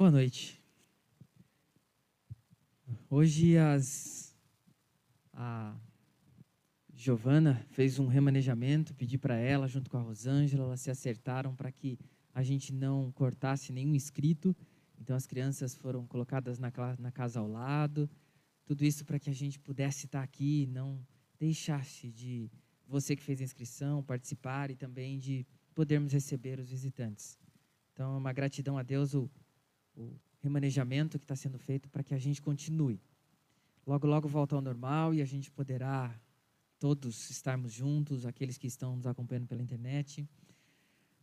Boa noite. Hoje as, a Giovana fez um remanejamento, pedi para ela, junto com a Rosângela, elas se acertaram para que a gente não cortasse nenhum inscrito. Então as crianças foram colocadas na, na casa ao lado. Tudo isso para que a gente pudesse estar aqui, não deixasse de você que fez a inscrição participar e também de podermos receber os visitantes. Então, é uma gratidão a Deus o, o remanejamento que está sendo feito para que a gente continue. Logo, logo volta ao normal e a gente poderá todos estarmos juntos, aqueles que estão nos acompanhando pela internet.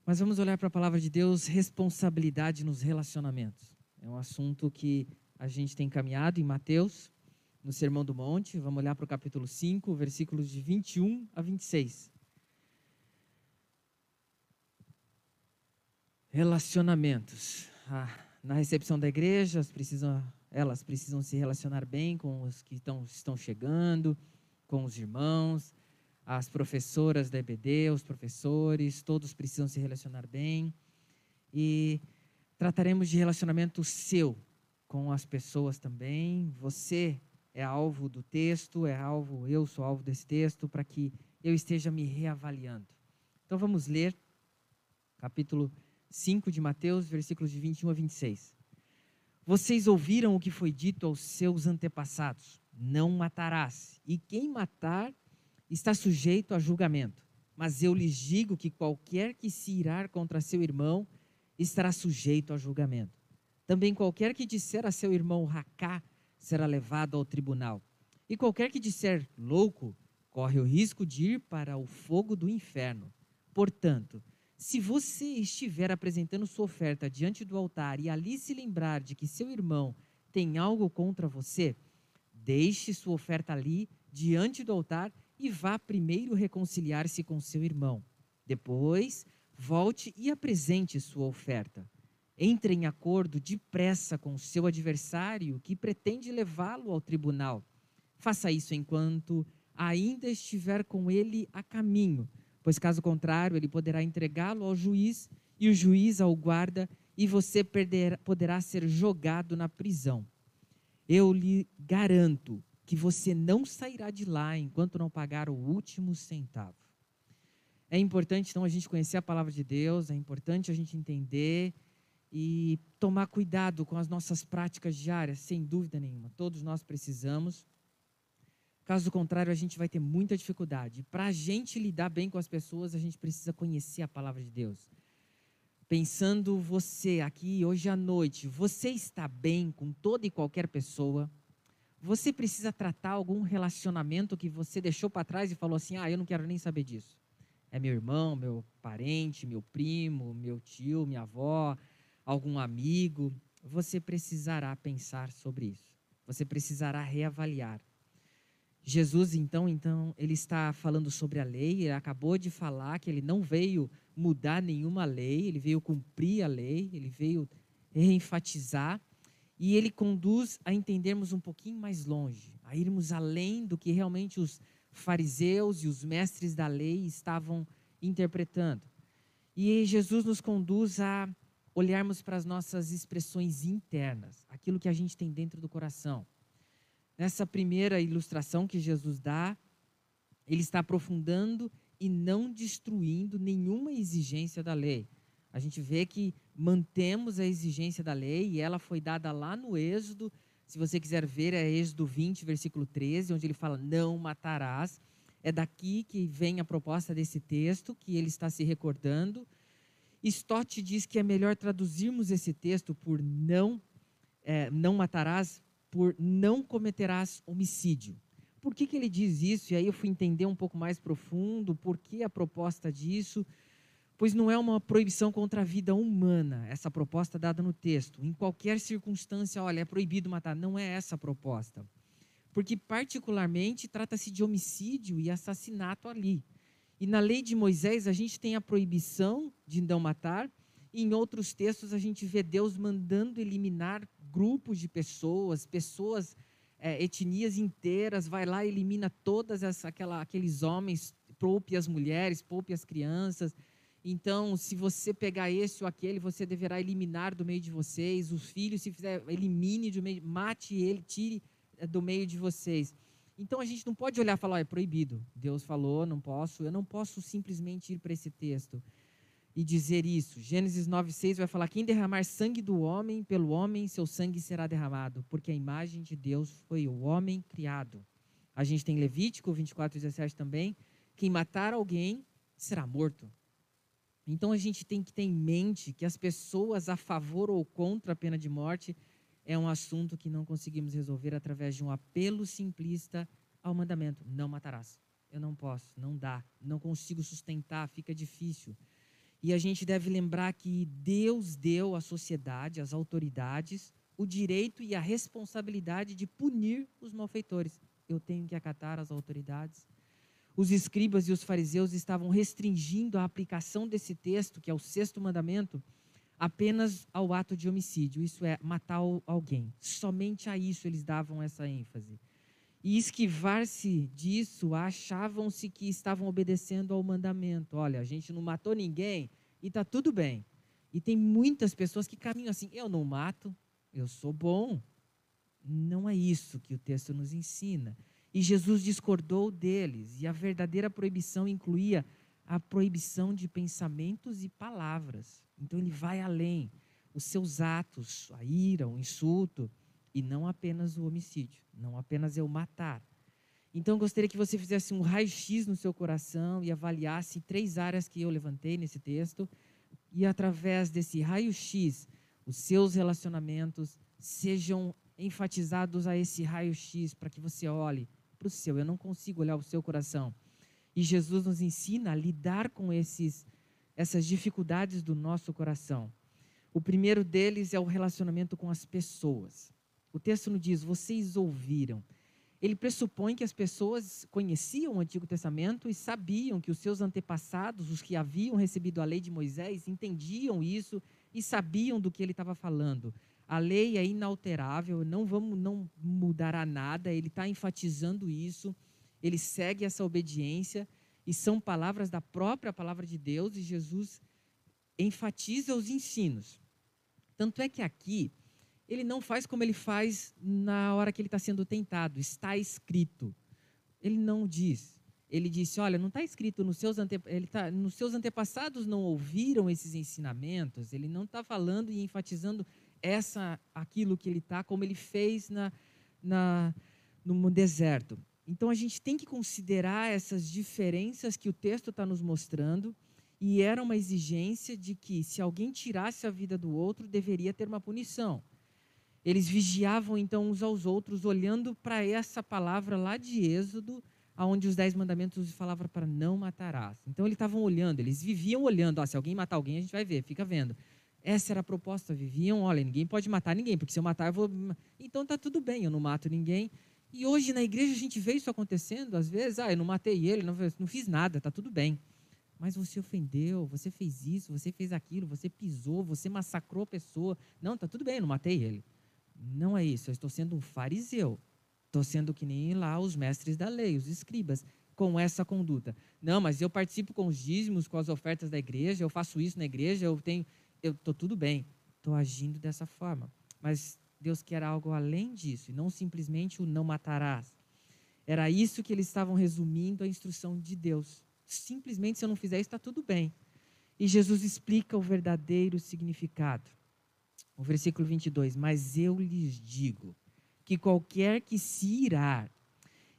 Mas vamos olhar para a palavra de Deus, responsabilidade nos relacionamentos. É um assunto que a gente tem caminhado em Mateus, no Sermão do Monte. Vamos olhar para o capítulo 5, versículos de 21 a 26. Relacionamentos. Ah, na recepção da igreja, precisam, elas precisam se relacionar bem com os que estão, estão chegando, com os irmãos, as professoras da EBD, os professores, todos precisam se relacionar bem. E trataremos de relacionamento seu com as pessoas também. Você é alvo do texto, é alvo, eu sou alvo desse texto, para que eu esteja me reavaliando. Então vamos ler capítulo 5 de Mateus, versículos de 21 a 26. Vocês ouviram o que foi dito aos seus antepassados: não matarás, e quem matar está sujeito a julgamento. Mas eu lhes digo que qualquer que se irar contra seu irmão estará sujeito a julgamento. Também qualquer que disser a seu irmão racá será levado ao tribunal. E qualquer que disser louco corre o risco de ir para o fogo do inferno. Portanto, se você estiver apresentando sua oferta diante do altar e ali se lembrar de que seu irmão tem algo contra você, deixe sua oferta ali diante do altar e vá primeiro reconciliar-se com seu irmão. Depois, volte e apresente sua oferta. Entre em acordo depressa com seu adversário que pretende levá-lo ao tribunal. Faça isso enquanto ainda estiver com ele a caminho pois caso contrário, ele poderá entregá-lo ao juiz e o juiz ao guarda, e você poderá ser jogado na prisão. Eu lhe garanto que você não sairá de lá enquanto não pagar o último centavo. É importante, então, a gente conhecer a palavra de Deus, é importante a gente entender e tomar cuidado com as nossas práticas diárias, sem dúvida nenhuma. Todos nós precisamos. Caso contrário, a gente vai ter muita dificuldade. Para a gente lidar bem com as pessoas, a gente precisa conhecer a palavra de Deus. Pensando você aqui hoje à noite, você está bem com toda e qualquer pessoa? Você precisa tratar algum relacionamento que você deixou para trás e falou assim: ah, eu não quero nem saber disso. É meu irmão, meu parente, meu primo, meu tio, minha avó, algum amigo. Você precisará pensar sobre isso. Você precisará reavaliar. Jesus, então, então, ele está falando sobre a lei, ele acabou de falar que ele não veio mudar nenhuma lei, ele veio cumprir a lei, ele veio reenfatizar, e ele conduz a entendermos um pouquinho mais longe, a irmos além do que realmente os fariseus e os mestres da lei estavam interpretando. E Jesus nos conduz a olharmos para as nossas expressões internas, aquilo que a gente tem dentro do coração nessa primeira ilustração que Jesus dá, ele está aprofundando e não destruindo nenhuma exigência da lei. A gente vê que mantemos a exigência da lei e ela foi dada lá no Êxodo. Se você quiser ver, é Êxodo 20, versículo 13, onde ele fala: Não matarás. É daqui que vem a proposta desse texto, que ele está se recordando. Stott diz que é melhor traduzirmos esse texto por não, é, não matarás por não cometerás homicídio. Por que, que ele diz isso? E aí eu fui entender um pouco mais profundo por que a proposta disso. Pois não é uma proibição contra a vida humana, essa proposta dada no texto. Em qualquer circunstância, olha, é proibido matar. Não é essa a proposta. Porque, particularmente, trata-se de homicídio e assassinato ali. E na lei de Moisés, a gente tem a proibição de não matar, em outros textos, a gente vê Deus mandando eliminar grupos de pessoas, pessoas, é, etnias inteiras, vai lá e elimina todas essa, aquela, aqueles homens, poupe as mulheres, poupe as crianças. Então, se você pegar esse ou aquele, você deverá eliminar do meio de vocês. Os filhos, se fizer, elimine do meio, mate ele, tire eh, do meio de vocês. Então a gente não pode olhar e falar, oh, é proibido. Deus falou, não posso. Eu não posso simplesmente ir para esse texto e dizer isso. Gênesis 9:6 vai falar: quem derramar sangue do homem, pelo homem seu sangue será derramado, porque a imagem de Deus foi o homem criado. A gente tem Levítico 24:17 também, quem matar alguém será morto. Então a gente tem que ter em mente que as pessoas a favor ou contra a pena de morte é um assunto que não conseguimos resolver através de um apelo simplista ao mandamento: não matarás. Eu não posso, não dá, não consigo sustentar, fica difícil. E a gente deve lembrar que Deus deu à sociedade, às autoridades, o direito e a responsabilidade de punir os malfeitores. Eu tenho que acatar as autoridades, os escribas e os fariseus estavam restringindo a aplicação desse texto, que é o sexto mandamento, apenas ao ato de homicídio, isso é, matar alguém. Somente a isso eles davam essa ênfase. E esquivar-se disso, achavam-se que estavam obedecendo ao mandamento. Olha, a gente não matou ninguém e está tudo bem. E tem muitas pessoas que caminham assim: eu não mato, eu sou bom. Não é isso que o texto nos ensina. E Jesus discordou deles, e a verdadeira proibição incluía a proibição de pensamentos e palavras. Então ele vai além. Os seus atos, a ira, o insulto, e não apenas o homicídio, não apenas eu matar. Então gostaria que você fizesse um raio-x no seu coração e avaliasse três áreas que eu levantei nesse texto, e através desse raio-x, os seus relacionamentos sejam enfatizados a esse raio-x para que você olhe para o seu, eu não consigo olhar o seu coração. E Jesus nos ensina a lidar com esses, essas dificuldades do nosso coração. O primeiro deles é o relacionamento com as pessoas. O texto nos diz: vocês ouviram. Ele pressupõe que as pessoas conheciam o Antigo Testamento e sabiam que os seus antepassados, os que haviam recebido a lei de Moisés, entendiam isso e sabiam do que ele estava falando. A lei é inalterável, não vamos, não mudará nada. Ele está enfatizando isso. Ele segue essa obediência e são palavras da própria palavra de Deus e Jesus enfatiza os ensinos. Tanto é que aqui ele não faz como ele faz na hora que ele está sendo tentado. Está escrito. Ele não diz. Ele disse: Olha, não está escrito nos seus, ante... ele tá... nos seus antepassados não ouviram esses ensinamentos. Ele não está falando e enfatizando essa aquilo que ele está, como ele fez na, na, no deserto. Então a gente tem que considerar essas diferenças que o texto está nos mostrando, e era uma exigência de que, se alguém tirasse a vida do outro, deveria ter uma punição. Eles vigiavam então uns aos outros, olhando para essa palavra lá de Êxodo, onde os dez mandamentos falavam para não matarás. Então eles estavam olhando, eles viviam olhando. se alguém matar alguém, a gente vai ver, fica vendo. Essa era a proposta. Viviam, olha, ninguém pode matar ninguém, porque se eu matar, eu vou. Então tá tudo bem, eu não mato ninguém. E hoje na igreja a gente vê isso acontecendo, às vezes, ah, eu não matei ele, não, não fiz nada, tá tudo bem. Mas você ofendeu, você fez isso, você fez aquilo, você pisou, você massacrou a pessoa. Não, tá tudo bem, eu não matei ele. Não é isso, eu estou sendo um fariseu. Estou sendo que nem lá os mestres da lei, os escribas, com essa conduta. Não, mas eu participo com os dízimos, com as ofertas da igreja, eu faço isso na igreja, eu tenho eu estou tudo bem, estou agindo dessa forma. Mas Deus quer algo além disso, e não simplesmente o não matarás. Era isso que eles estavam resumindo a instrução de Deus. Simplesmente, se eu não fizer isso, está tudo bem. E Jesus explica o verdadeiro significado. O versículo 22, mas eu lhes digo que qualquer que se irar,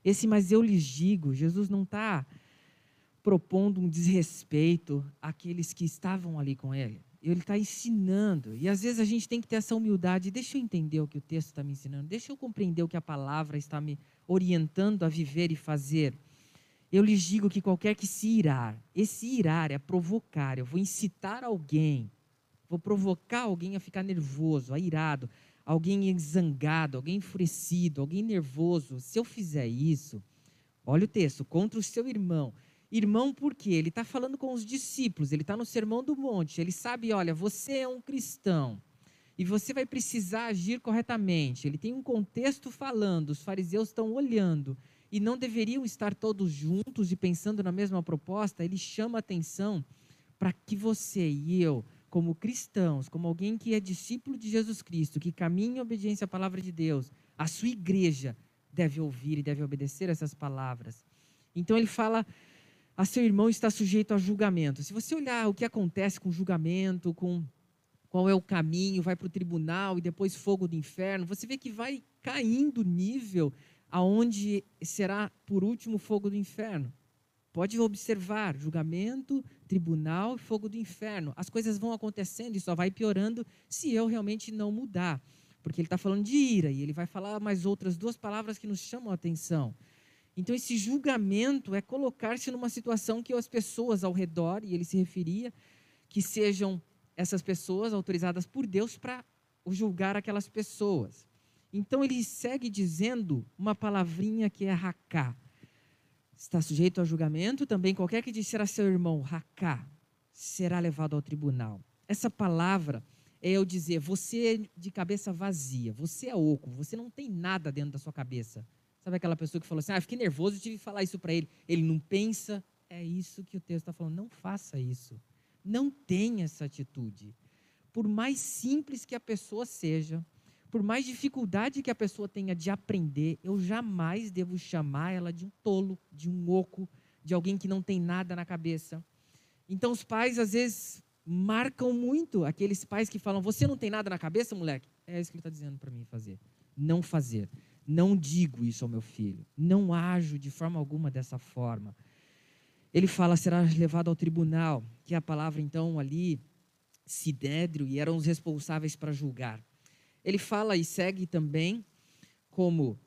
esse mas eu lhes digo, Jesus não está propondo um desrespeito àqueles que estavam ali com ele. Ele está ensinando. E às vezes a gente tem que ter essa humildade. Deixa eu entender o que o texto está me ensinando. Deixa eu compreender o que a palavra está me orientando a viver e fazer. Eu lhes digo que qualquer que se irar, esse irar é provocar. Eu vou incitar alguém, vou provocar alguém a ficar nervoso, a irado, alguém zangado, alguém enfurecido, alguém nervoso. Se eu fizer isso, olha o texto, contra o seu irmão Irmão, por quê? Ele está falando com os discípulos, ele está no Sermão do Monte, ele sabe, olha, você é um cristão e você vai precisar agir corretamente. Ele tem um contexto falando, os fariseus estão olhando e não deveriam estar todos juntos e pensando na mesma proposta. Ele chama atenção para que você e eu, como cristãos, como alguém que é discípulo de Jesus Cristo, que caminha em obediência à palavra de Deus, a sua igreja deve ouvir e deve obedecer essas palavras. Então ele fala a seu irmão está sujeito a julgamento. Se você olhar o que acontece com julgamento, com qual é o caminho, vai para o tribunal e depois fogo do inferno, você vê que vai caindo o nível aonde será por último fogo do inferno. Pode observar, julgamento, tribunal e fogo do inferno. As coisas vão acontecendo e só vai piorando se eu realmente não mudar. Porque ele está falando de ira e ele vai falar mais outras duas palavras que nos chamam a atenção. Então, esse julgamento é colocar-se numa situação que as pessoas ao redor, e ele se referia, que sejam essas pessoas autorizadas por Deus para julgar aquelas pessoas. Então ele segue dizendo uma palavrinha que é racá. Está sujeito a julgamento também qualquer que disser a seu irmão racá será levado ao tribunal. Essa palavra é eu dizer, você de cabeça vazia, você é oco, você não tem nada dentro da sua cabeça. Sabe aquela pessoa que falou assim, ah, fiquei nervoso, e tive que falar isso para ele. Ele não pensa, é isso que o texto está falando, não faça isso. Não tenha essa atitude. Por mais simples que a pessoa seja, por mais dificuldade que a pessoa tenha de aprender, eu jamais devo chamar ela de um tolo, de um oco, de alguém que não tem nada na cabeça. Então os pais às vezes marcam muito aqueles pais que falam: "Você não tem nada na cabeça, moleque?" É isso que ele está dizendo para mim fazer. Não fazer. Não digo isso ao meu filho. Não ajo de forma alguma dessa forma ele fala será levado ao tribunal, que a palavra então ali, sidédrio, e eram os responsáveis para julgar. Ele fala e segue também como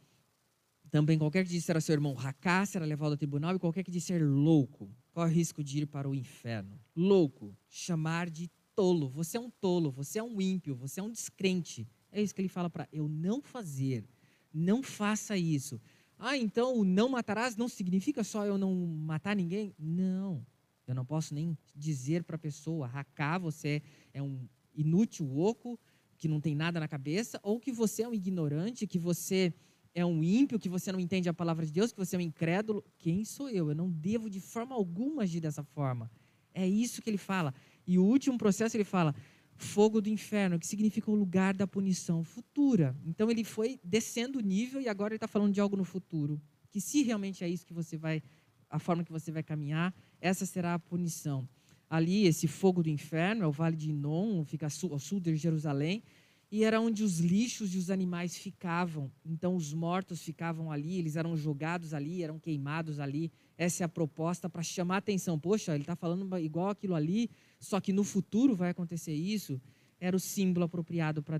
também qualquer que disser a seu irmão racá será levado ao tribunal e qualquer que disser louco corre o risco de ir para o inferno. Louco, chamar de tolo. Você é um tolo, você é um ímpio, você é um descrente. É isso que ele fala para eu não fazer. Não faça isso. Ah, então o não matarás não significa só eu não matar ninguém? Não. Eu não posso nem dizer para a pessoa, Raká, você é um inútil, oco, que não tem nada na cabeça, ou que você é um ignorante, que você é um ímpio, que você não entende a palavra de Deus, que você é um incrédulo. Quem sou eu? Eu não devo de forma alguma agir dessa forma. É isso que ele fala. E o último processo ele fala: fogo do inferno, que significa o lugar da punição futura. Então ele foi descendo o nível e agora ele está falando de algo no futuro. Que se realmente é isso que você vai, a forma que você vai caminhar, essa será a punição. Ali, esse fogo do inferno é o Vale de Inon, fica ao sul de Jerusalém, e era onde os lixos e os animais ficavam. Então os mortos ficavam ali, eles eram jogados ali, eram queimados ali. Essa é a proposta para chamar a atenção. Poxa, ele está falando igual aquilo ali, só que no futuro vai acontecer isso. Era o símbolo apropriado para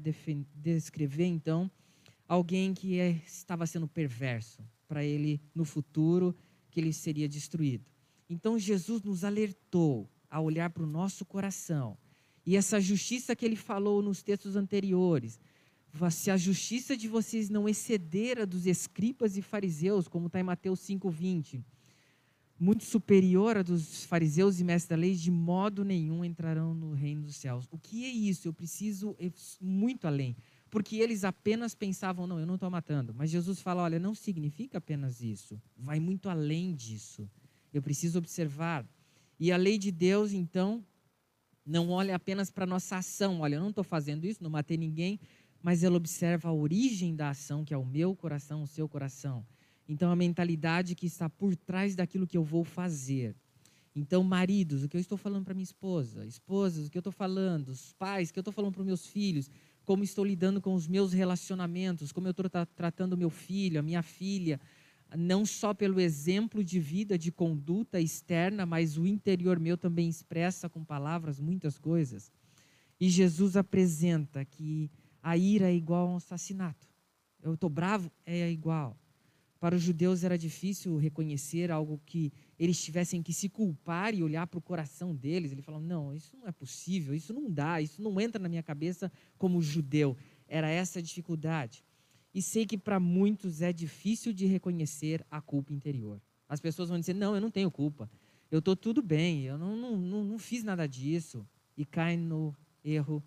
descrever, então, alguém que é, estava sendo perverso, para ele, no futuro, que ele seria destruído. Então, Jesus nos alertou a olhar para o nosso coração. E essa justiça que ele falou nos textos anteriores, se a justiça de vocês não exceder a dos escribas e fariseus, como está em Mateus 5,20, muito superior a dos fariseus e mestres da lei, de modo nenhum entrarão no reino dos céus. O que é isso? Eu preciso ir muito além. Porque eles apenas pensavam, não, eu não estou matando. Mas Jesus fala, olha, não significa apenas isso. Vai muito além disso. Eu preciso observar. E a lei de Deus, então, não olha apenas para a nossa ação. Olha, eu não estou fazendo isso, não matei ninguém. Mas ela observa a origem da ação, que é o meu coração, o seu coração. Então, a mentalidade que está por trás daquilo que eu vou fazer. Então, maridos, o que eu estou falando para minha esposa, esposas, o que eu estou falando, os pais, o que eu estou falando para os meus filhos, como estou lidando com os meus relacionamentos, como eu estou tra tratando meu filho, a minha filha, não só pelo exemplo de vida, de conduta externa, mas o interior meu também expressa com palavras muitas coisas. E Jesus apresenta que a ira é igual a um assassinato. Eu estou bravo, é igual. Para os judeus era difícil reconhecer algo que eles tivessem que se culpar e olhar para o coração deles. Ele falou: não, isso não é possível, isso não dá, isso não entra na minha cabeça como judeu. Era essa a dificuldade. E sei que para muitos é difícil de reconhecer a culpa interior. As pessoas vão dizer: não, eu não tenho culpa, eu estou tudo bem, eu não, não, não, não fiz nada disso. E caem no erro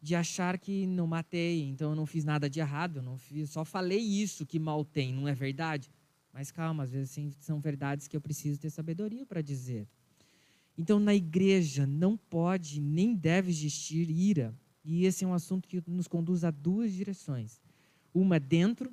de achar que não matei, então eu não fiz nada de errado, eu não fiz, só falei isso que mal tem, não é verdade? Mas calma, às vezes sim, são verdades que eu preciso ter sabedoria para dizer. Então, na igreja não pode nem deve existir ira. E esse é um assunto que nos conduz a duas direções. Uma dentro,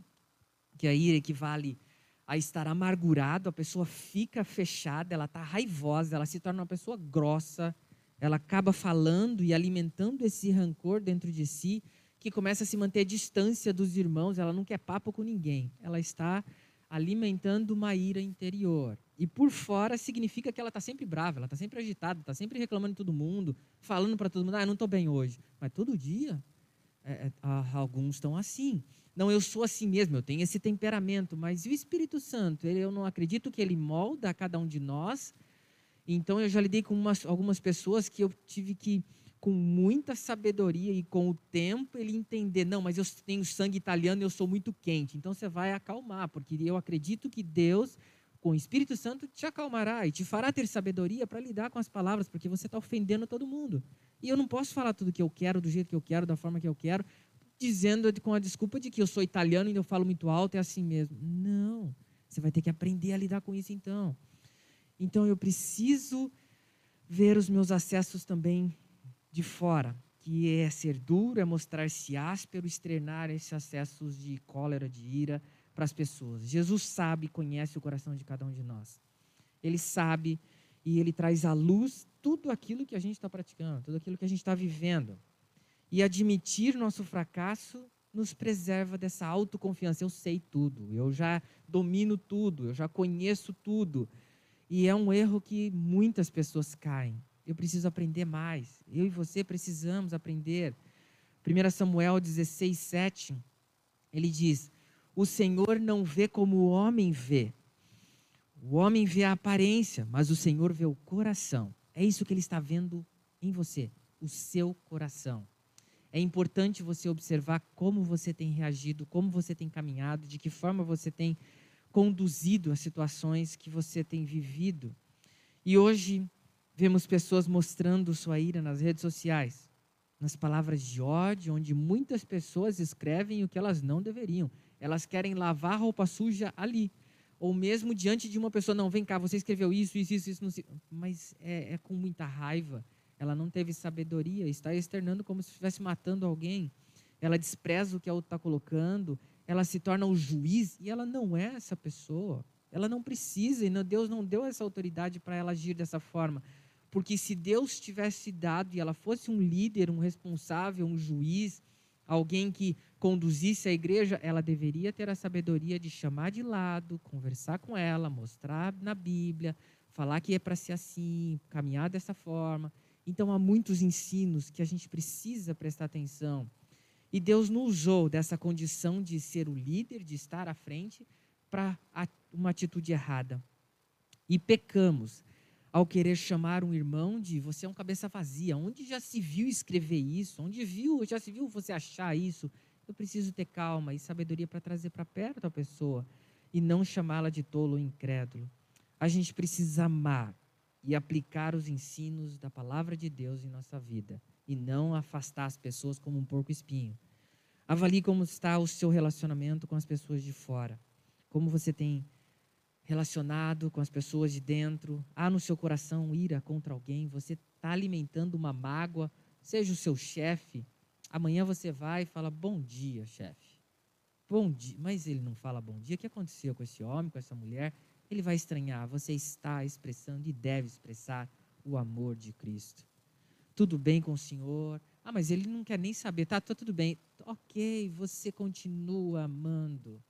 que a ira equivale a estar amargurado, a pessoa fica fechada, ela está raivosa, ela se torna uma pessoa grossa, ela acaba falando e alimentando esse rancor dentro de si, que começa a se manter à distância dos irmãos, ela não quer papo com ninguém, ela está alimentando uma ira interior. E por fora significa que ela está sempre brava, ela está sempre agitada, está sempre reclamando de todo mundo, falando para todo mundo: ah, eu não estou bem hoje. Mas todo dia, é, é, alguns estão assim. Não, eu sou assim mesmo, eu tenho esse temperamento, mas e o Espírito Santo? Eu não acredito que ele molda a cada um de nós. Então eu já lidei com umas, algumas pessoas que eu tive que, com muita sabedoria e com o tempo, ele entender: não, mas eu tenho sangue italiano eu sou muito quente. Então você vai acalmar, porque eu acredito que Deus com o Espírito Santo te acalmará e te fará ter sabedoria para lidar com as palavras, porque você está ofendendo todo mundo. E eu não posso falar tudo que eu quero, do jeito que eu quero, da forma que eu quero, dizendo com a desculpa de que eu sou italiano e eu falo muito alto, é assim mesmo. Não. Você vai ter que aprender a lidar com isso então. Então eu preciso ver os meus acessos também de fora, que é ser duro, é mostrar-se áspero, externar esses acessos de cólera, de ira, para as pessoas. Jesus sabe, conhece o coração de cada um de nós. Ele sabe e ele traz à luz tudo aquilo que a gente está praticando, tudo aquilo que a gente está vivendo. E admitir nosso fracasso nos preserva dessa autoconfiança. Eu sei tudo, eu já domino tudo, eu já conheço tudo. E é um erro que muitas pessoas caem. Eu preciso aprender mais. Eu e você precisamos aprender. 1 Samuel 16, 7, ele diz: o Senhor não vê como o homem vê. O homem vê a aparência, mas o Senhor vê o coração. É isso que ele está vendo em você, o seu coração. É importante você observar como você tem reagido, como você tem caminhado, de que forma você tem conduzido as situações que você tem vivido. E hoje vemos pessoas mostrando sua ira nas redes sociais, nas palavras de ódio, onde muitas pessoas escrevem o que elas não deveriam. Elas querem lavar roupa suja ali. Ou mesmo diante de uma pessoa, não, vem cá, você escreveu isso, isso, isso, isso. Mas é, é com muita raiva. Ela não teve sabedoria, está externando como se estivesse matando alguém. Ela despreza o que a outra está colocando, ela se torna o juiz e ela não é essa pessoa. Ela não precisa, e Deus não deu essa autoridade para ela agir dessa forma. Porque se Deus tivesse dado e ela fosse um líder, um responsável, um juiz, alguém que conduzisse a igreja, ela deveria ter a sabedoria de chamar de lado, conversar com ela, mostrar na Bíblia, falar que é para ser assim, caminhar dessa forma. Então há muitos ensinos que a gente precisa prestar atenção. E Deus nos usou dessa condição de ser o líder, de estar à frente, para uma atitude errada. E pecamos ao querer chamar um irmão de você é um cabeça vazia. Onde já se viu escrever isso? Onde viu, já se viu você achar isso? Eu preciso ter calma e sabedoria para trazer para perto a pessoa e não chamá-la de tolo ou incrédulo. A gente precisa amar e aplicar os ensinos da palavra de Deus em nossa vida e não afastar as pessoas como um porco espinho. Avalie como está o seu relacionamento com as pessoas de fora. Como você tem relacionado com as pessoas de dentro, há no seu coração ira contra alguém, você está alimentando uma mágoa, seja o seu chefe. Amanhã você vai e fala: Bom dia, chefe. Bom dia. Mas ele não fala bom dia. O que aconteceu com esse homem, com essa mulher? Ele vai estranhar. Você está expressando e deve expressar o amor de Cristo. Tudo bem com o Senhor? Ah, mas ele não quer nem saber. Tá, tá tudo bem. Ok, você continua amando.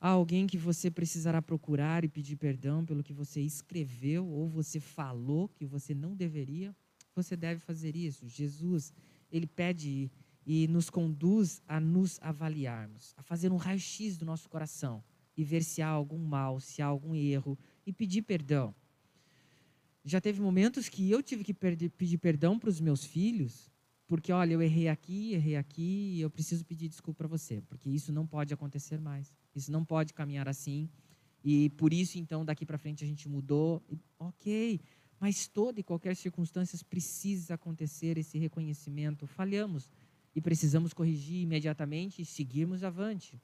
Há alguém que você precisará procurar e pedir perdão pelo que você escreveu ou você falou que você não deveria? Você deve fazer isso. Jesus, ele pede e nos conduz a nos avaliarmos, a fazer um raio-x do nosso coração e ver se há algum mal, se há algum erro e pedir perdão. Já teve momentos que eu tive que pedir perdão para os meus filhos, porque olha, eu errei aqui, errei aqui, e eu preciso pedir desculpa para você, porque isso não pode acontecer mais. Isso não pode caminhar assim. E por isso, então, daqui para frente a gente mudou. Ok, mas toda e qualquer circunstância precisa acontecer esse reconhecimento. Falhamos e precisamos corrigir imediatamente e seguirmos avante.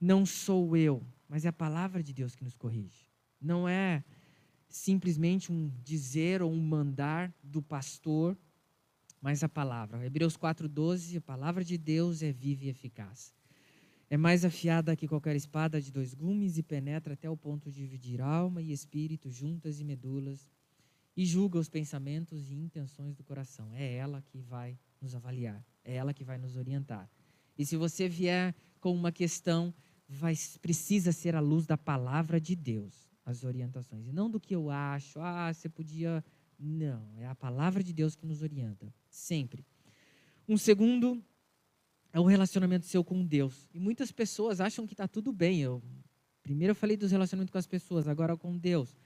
Não sou eu, mas é a palavra de Deus que nos corrige. Não é simplesmente um dizer ou um mandar do pastor, mas a palavra. Hebreus 4,12, a palavra de Deus é viva e eficaz. É mais afiada que qualquer espada de dois gumes e penetra até o ponto de dividir alma e espírito, juntas e medulas, e julga os pensamentos e intenções do coração. É ela que vai nos avaliar, é ela que vai nos orientar. E se você vier com uma questão, vai, precisa ser à luz da palavra de Deus, as orientações, e não do que eu acho, ah, você podia. Não, é a palavra de Deus que nos orienta, sempre. Um segundo é o relacionamento seu com Deus. E muitas pessoas acham que está tudo bem. Eu, primeiro eu falei dos relacionamentos com as pessoas, agora com Deus.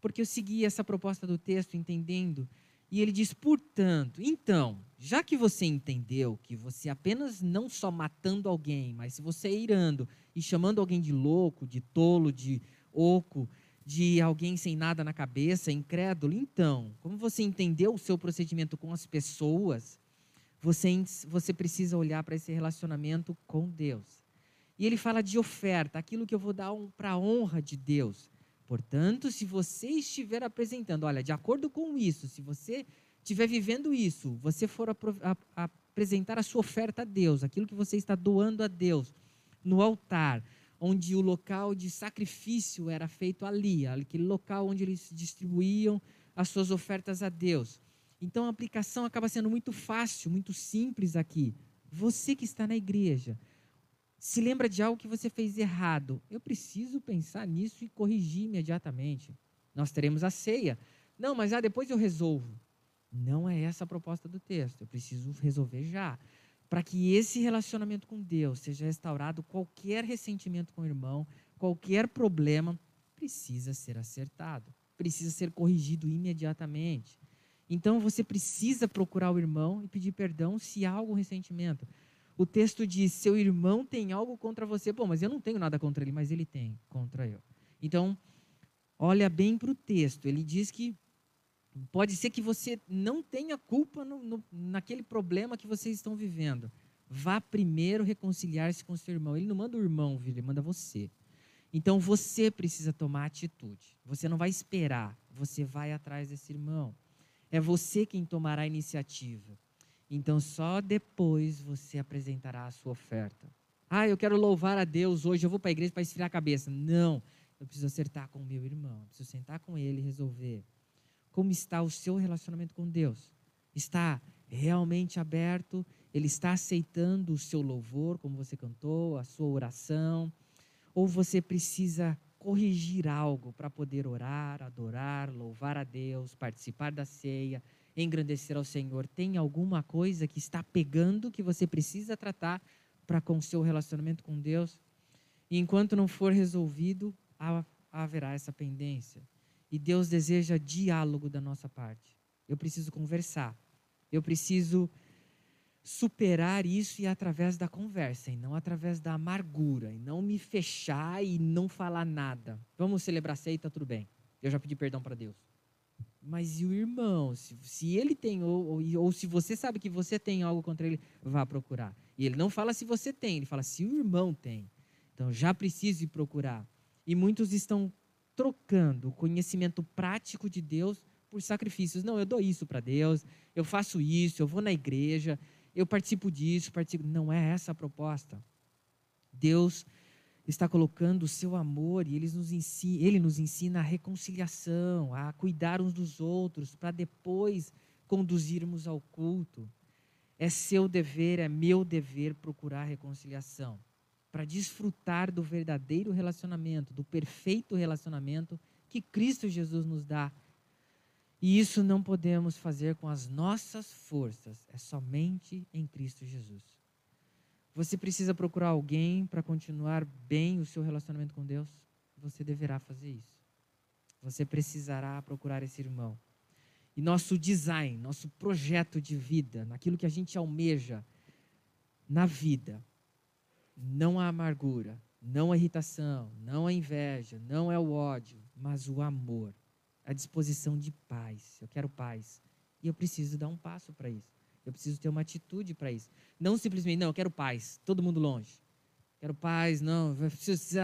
Porque eu segui essa proposta do texto entendendo. E ele diz, portanto, então, já que você entendeu que você apenas não só matando alguém, mas se você é irando e chamando alguém de louco, de tolo, de oco, de alguém sem nada na cabeça, incrédulo, então, como você entendeu o seu procedimento com as pessoas, você, você precisa olhar para esse relacionamento com Deus. E ele fala de oferta, aquilo que eu vou dar para a honra de Deus. Portanto, se você estiver apresentando, olha, de acordo com isso, se você estiver vivendo isso, você for a, a, apresentar a sua oferta a Deus, aquilo que você está doando a Deus no altar, onde o local de sacrifício era feito ali, aquele local onde eles distribuíam as suas ofertas a Deus. Então a aplicação acaba sendo muito fácil, muito simples aqui. Você que está na igreja, se lembra de algo que você fez errado, eu preciso pensar nisso e corrigir imediatamente. Nós teremos a ceia. Não, mas ah, depois eu resolvo. Não é essa a proposta do texto. Eu preciso resolver já. Para que esse relacionamento com Deus seja restaurado, qualquer ressentimento com o irmão, qualquer problema, precisa ser acertado, precisa ser corrigido imediatamente. Então você precisa procurar o irmão e pedir perdão se há algum ressentimento. O texto diz: seu irmão tem algo contra você. Bom, mas eu não tenho nada contra ele, mas ele tem contra eu. Então, olha bem para o texto. Ele diz que pode ser que você não tenha culpa no, no, naquele problema que vocês estão vivendo. Vá primeiro reconciliar-se com seu irmão. Ele não manda o irmão ele manda você. Então você precisa tomar atitude. Você não vai esperar, você vai atrás desse irmão. É você quem tomará a iniciativa. Então, só depois você apresentará a sua oferta. Ah, eu quero louvar a Deus hoje, eu vou para a igreja para esfriar a cabeça. Não, eu preciso acertar com o meu irmão, eu preciso sentar com ele e resolver. Como está o seu relacionamento com Deus? Está realmente aberto? Ele está aceitando o seu louvor, como você cantou, a sua oração? Ou você precisa corrigir algo para poder orar, adorar, louvar a Deus, participar da ceia, engrandecer ao Senhor. Tem alguma coisa que está pegando que você precisa tratar para com o seu relacionamento com Deus? E enquanto não for resolvido, haverá essa pendência. E Deus deseja diálogo da nossa parte. Eu preciso conversar. Eu preciso superar isso e através da conversa, e não através da amargura, e não me fechar e não falar nada. Vamos celebrar ceia, tá tudo bem. Eu já pedi perdão para Deus. Mas e o irmão? Se, se ele tem, ou, ou, ou, se você sabe que você tem algo contra ele, vá procurar. E ele não fala se você tem, ele fala se o irmão tem. Então já precisa ir procurar. E muitos estão trocando o conhecimento prático de Deus por sacrifícios. Não, eu dou isso para Deus, eu faço isso, eu vou na igreja, eu participo disso, participo. Não é essa a proposta. Deus está colocando o seu amor e ele nos ensina, ele nos ensina a reconciliação, a cuidar uns dos outros, para depois conduzirmos ao culto. É seu dever, é meu dever procurar reconciliação, para desfrutar do verdadeiro relacionamento, do perfeito relacionamento que Cristo Jesus nos dá e isso não podemos fazer com as nossas forças, é somente em Cristo Jesus. Você precisa procurar alguém para continuar bem o seu relacionamento com Deus? Você deverá fazer isso. Você precisará procurar esse irmão. E nosso design, nosso projeto de vida, naquilo que a gente almeja na vida, não a amargura, não a irritação, não a inveja, não é o ódio, mas o amor a disposição de paz. Eu quero paz. E eu preciso dar um passo para isso. Eu preciso ter uma atitude para isso. Não simplesmente, não, eu quero paz, todo mundo longe. Quero paz, não,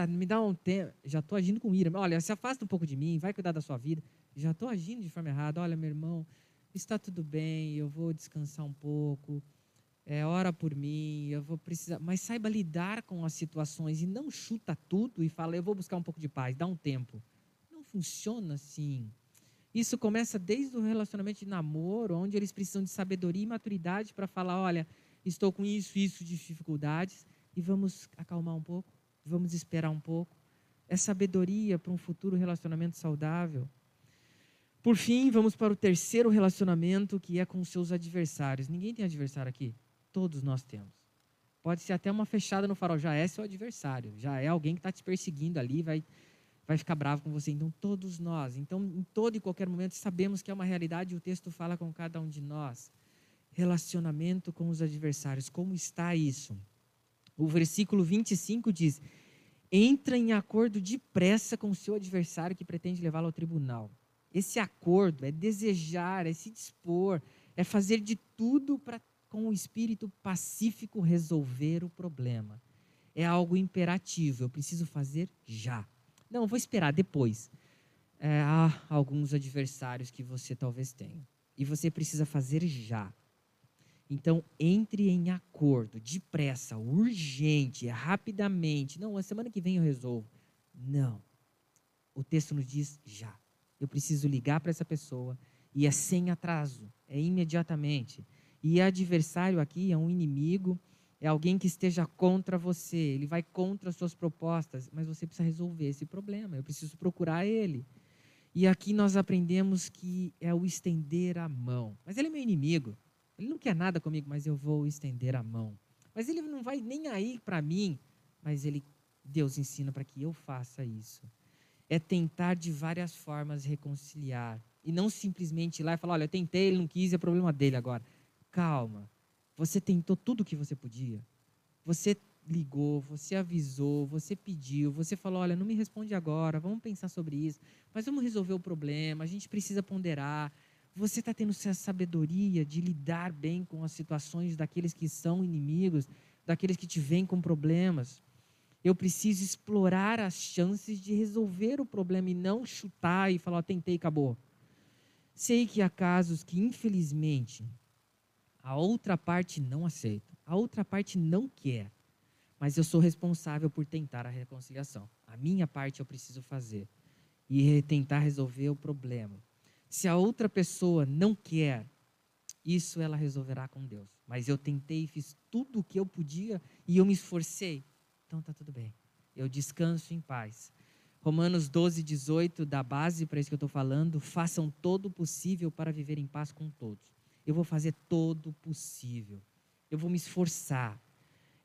me dá um tempo. Já estou agindo com ira. Olha, se afasta um pouco de mim, vai cuidar da sua vida. Já estou agindo de forma errada. Olha, meu irmão, está tudo bem, eu vou descansar um pouco. É, ora por mim, eu vou precisar. Mas saiba lidar com as situações e não chuta tudo e fala, eu vou buscar um pouco de paz, dá um tempo. Não funciona assim. Isso começa desde o relacionamento de namoro, onde eles precisam de sabedoria e maturidade para falar: olha, estou com isso, isso de dificuldades, e vamos acalmar um pouco, vamos esperar um pouco. É sabedoria para um futuro relacionamento saudável. Por fim, vamos para o terceiro relacionamento, que é com seus adversários. Ninguém tem adversário aqui? Todos nós temos. Pode ser até uma fechada no farol, já é seu adversário, já é alguém que está te perseguindo ali, vai, vai ficar bravo com você. Então, todos nós, então, em todo e qualquer momento, sabemos que é uma realidade e o texto fala com cada um de nós. Relacionamento com os adversários, como está isso? O versículo 25 diz: entra em acordo depressa com o seu adversário que pretende levá-lo ao tribunal. Esse acordo é desejar, é se dispor, é fazer de tudo para, com o espírito pacífico, resolver o problema. É algo imperativo, eu preciso fazer já. Não, vou esperar depois. É, há alguns adversários que você talvez tenha. E você precisa fazer já. Então, entre em acordo, depressa, urgente, rapidamente. Não, a semana que vem eu resolvo. Não. O texto nos diz já. Eu preciso ligar para essa pessoa e é sem atraso, é imediatamente. E adversário aqui é um inimigo, é alguém que esteja contra você, ele vai contra as suas propostas, mas você precisa resolver esse problema, eu preciso procurar ele. E aqui nós aprendemos que é o estender a mão. Mas ele é meu inimigo, ele não quer nada comigo, mas eu vou estender a mão. Mas ele não vai nem aí para mim, mas ele Deus ensina para que eu faça isso é tentar de várias formas reconciliar. E não simplesmente ir lá e falar: olha, eu tentei, ele não quis, é problema dele agora. Calma. Você tentou tudo o que você podia. Você ligou, você avisou, você pediu, você falou: olha, não me responde agora, vamos pensar sobre isso, mas vamos resolver o problema, a gente precisa ponderar. Você está tendo essa sabedoria de lidar bem com as situações daqueles que são inimigos, daqueles que te vêm com problemas. Eu preciso explorar as chances de resolver o problema e não chutar e falar, oh, tentei, acabou. Sei que há casos que, infelizmente, a outra parte não aceita, a outra parte não quer, mas eu sou responsável por tentar a reconciliação. A minha parte eu preciso fazer e tentar resolver o problema. Se a outra pessoa não quer, isso ela resolverá com Deus. Mas eu tentei, fiz tudo o que eu podia e eu me esforcei então está tudo bem. Eu descanso em paz. Romanos 12, 18, da base para isso que eu estou falando, façam todo o possível para viver em paz com todos. Eu vou fazer todo o possível. Eu vou me esforçar.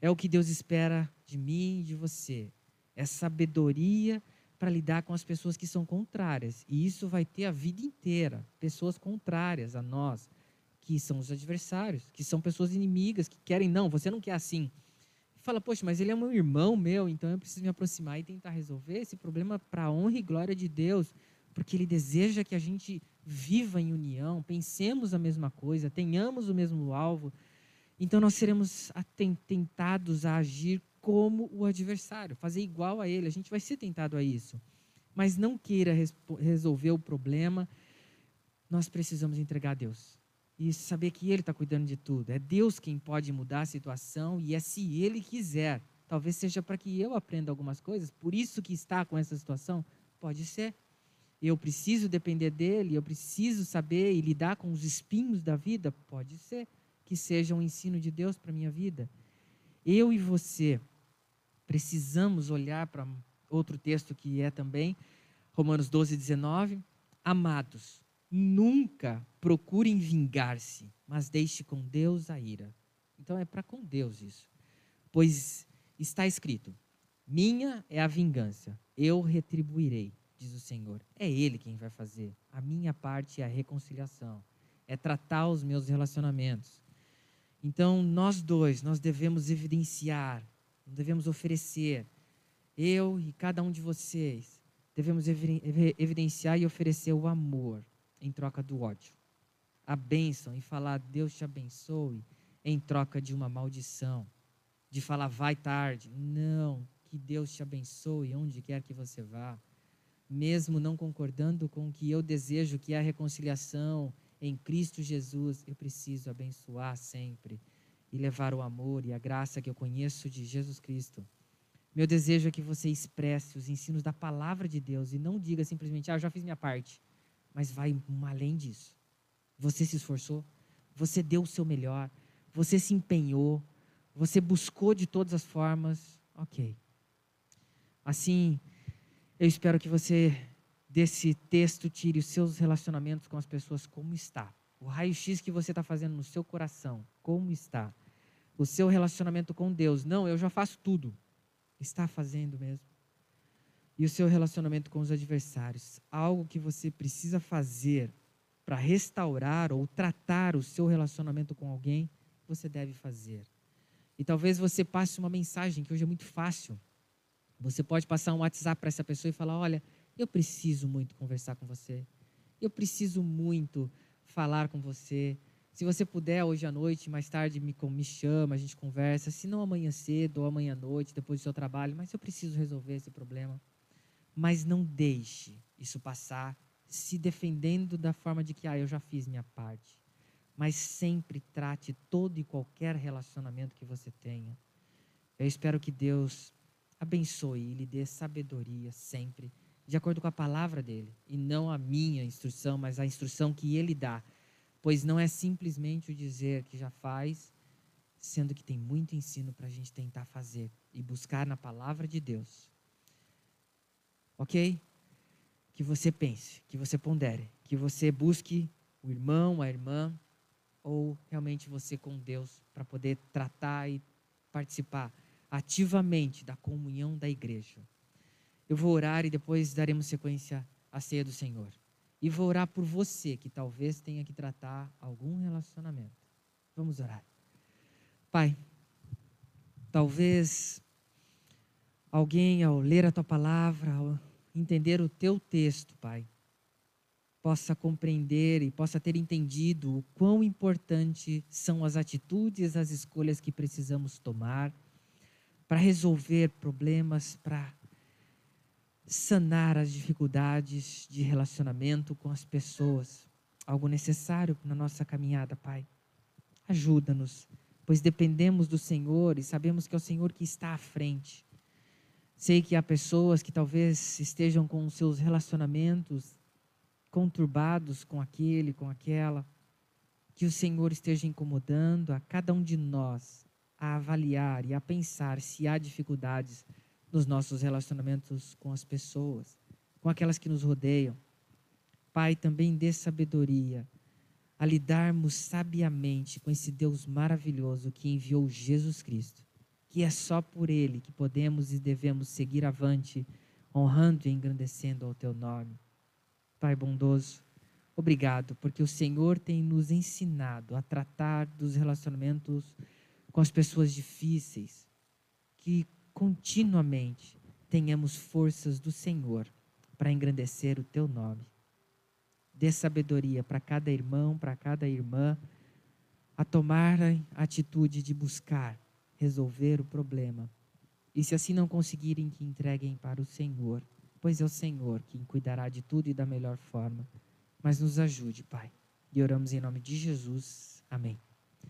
É o que Deus espera de mim e de você. É sabedoria para lidar com as pessoas que são contrárias. E isso vai ter a vida inteira. Pessoas contrárias a nós, que são os adversários, que são pessoas inimigas, que querem, não, você não quer assim fala, poxa, mas ele é meu irmão meu, então eu preciso me aproximar e tentar resolver esse problema para a honra e glória de Deus, porque ele deseja que a gente viva em união, pensemos a mesma coisa, tenhamos o mesmo alvo. Então nós seremos tentados a agir como o adversário, fazer igual a ele. A gente vai ser tentado a isso. Mas não queira resolver o problema, nós precisamos entregar a Deus e saber que Ele está cuidando de tudo. É Deus quem pode mudar a situação e é se Ele quiser. Talvez seja para que eu aprenda algumas coisas, por isso que está com essa situação? Pode ser. Eu preciso depender dele, eu preciso saber e lidar com os espinhos da vida? Pode ser. Que seja um ensino de Deus para minha vida. Eu e você precisamos olhar para outro texto que é também Romanos 12, 19. Amados, Nunca procurem vingar-se, mas deixe com Deus a ira. Então é para com Deus isso. Pois está escrito: Minha é a vingança, eu retribuirei, diz o Senhor. É Ele quem vai fazer. A minha parte é a reconciliação, é tratar os meus relacionamentos. Então nós dois, nós devemos evidenciar, devemos oferecer. Eu e cada um de vocês devemos evidenciar e oferecer o amor em troca do ódio. A bênção em falar Deus te abençoe em troca de uma maldição. De falar vai tarde. Não, que Deus te abençoe onde quer que você vá. Mesmo não concordando com o que eu desejo, que é a reconciliação em Cristo Jesus, eu preciso abençoar sempre e levar o amor e a graça que eu conheço de Jesus Cristo. Meu desejo é que você expresse os ensinos da palavra de Deus e não diga simplesmente, ah, eu já fiz minha parte, mas vai além disso. Você se esforçou, você deu o seu melhor, você se empenhou, você buscou de todas as formas, ok. Assim, eu espero que você, desse texto, tire os seus relacionamentos com as pessoas como está. O raio-x que você está fazendo no seu coração, como está. O seu relacionamento com Deus. Não, eu já faço tudo. Está fazendo mesmo. E o seu relacionamento com os adversários. Algo que você precisa fazer para restaurar ou tratar o seu relacionamento com alguém, você deve fazer. E talvez você passe uma mensagem, que hoje é muito fácil. Você pode passar um WhatsApp para essa pessoa e falar: Olha, eu preciso muito conversar com você. Eu preciso muito falar com você. Se você puder, hoje à noite, mais tarde, me, me chama, a gente conversa. Se não amanhã cedo ou amanhã à noite, depois do seu trabalho, mas eu preciso resolver esse problema. Mas não deixe isso passar se defendendo da forma de que, ah, eu já fiz minha parte. Mas sempre trate todo e qualquer relacionamento que você tenha. Eu espero que Deus abençoe e lhe dê sabedoria sempre, de acordo com a palavra dele, e não a minha instrução, mas a instrução que ele dá. Pois não é simplesmente o dizer que já faz, sendo que tem muito ensino para a gente tentar fazer e buscar na palavra de Deus. Ok? Que você pense, que você pondere, que você busque o irmão, a irmã, ou realmente você com Deus, para poder tratar e participar ativamente da comunhão da igreja. Eu vou orar e depois daremos sequência à ceia do Senhor. E vou orar por você que talvez tenha que tratar algum relacionamento. Vamos orar. Pai, talvez alguém ao ler a tua palavra, ao entender o teu texto, Pai, possa compreender e possa ter entendido o quão importante são as atitudes, as escolhas que precisamos tomar para resolver problemas, para sanar as dificuldades de relacionamento com as pessoas. Algo necessário na nossa caminhada, Pai. Ajuda-nos, pois dependemos do Senhor e sabemos que é o Senhor que está à frente. Sei que há pessoas que talvez estejam com seus relacionamentos conturbados com aquele, com aquela, que o Senhor esteja incomodando a cada um de nós a avaliar e a pensar se há dificuldades nos nossos relacionamentos com as pessoas, com aquelas que nos rodeiam. Pai, também dê sabedoria a lidarmos sabiamente com esse Deus maravilhoso que enviou Jesus Cristo, que é só por Ele que podemos e devemos seguir avante, honrando e engrandecendo ao Teu nome. Pai bondoso, obrigado, porque o Senhor tem nos ensinado a tratar dos relacionamentos com as pessoas difíceis, que continuamente tenhamos forças do Senhor para engrandecer o teu nome. Dê sabedoria para cada irmão, para cada irmã, a tomar a atitude de buscar resolver o problema. E se assim não conseguirem, que entreguem para o Senhor, pois é o Senhor quem cuidará de tudo e da melhor forma. Mas nos ajude, Pai. E oramos em nome de Jesus. Amém.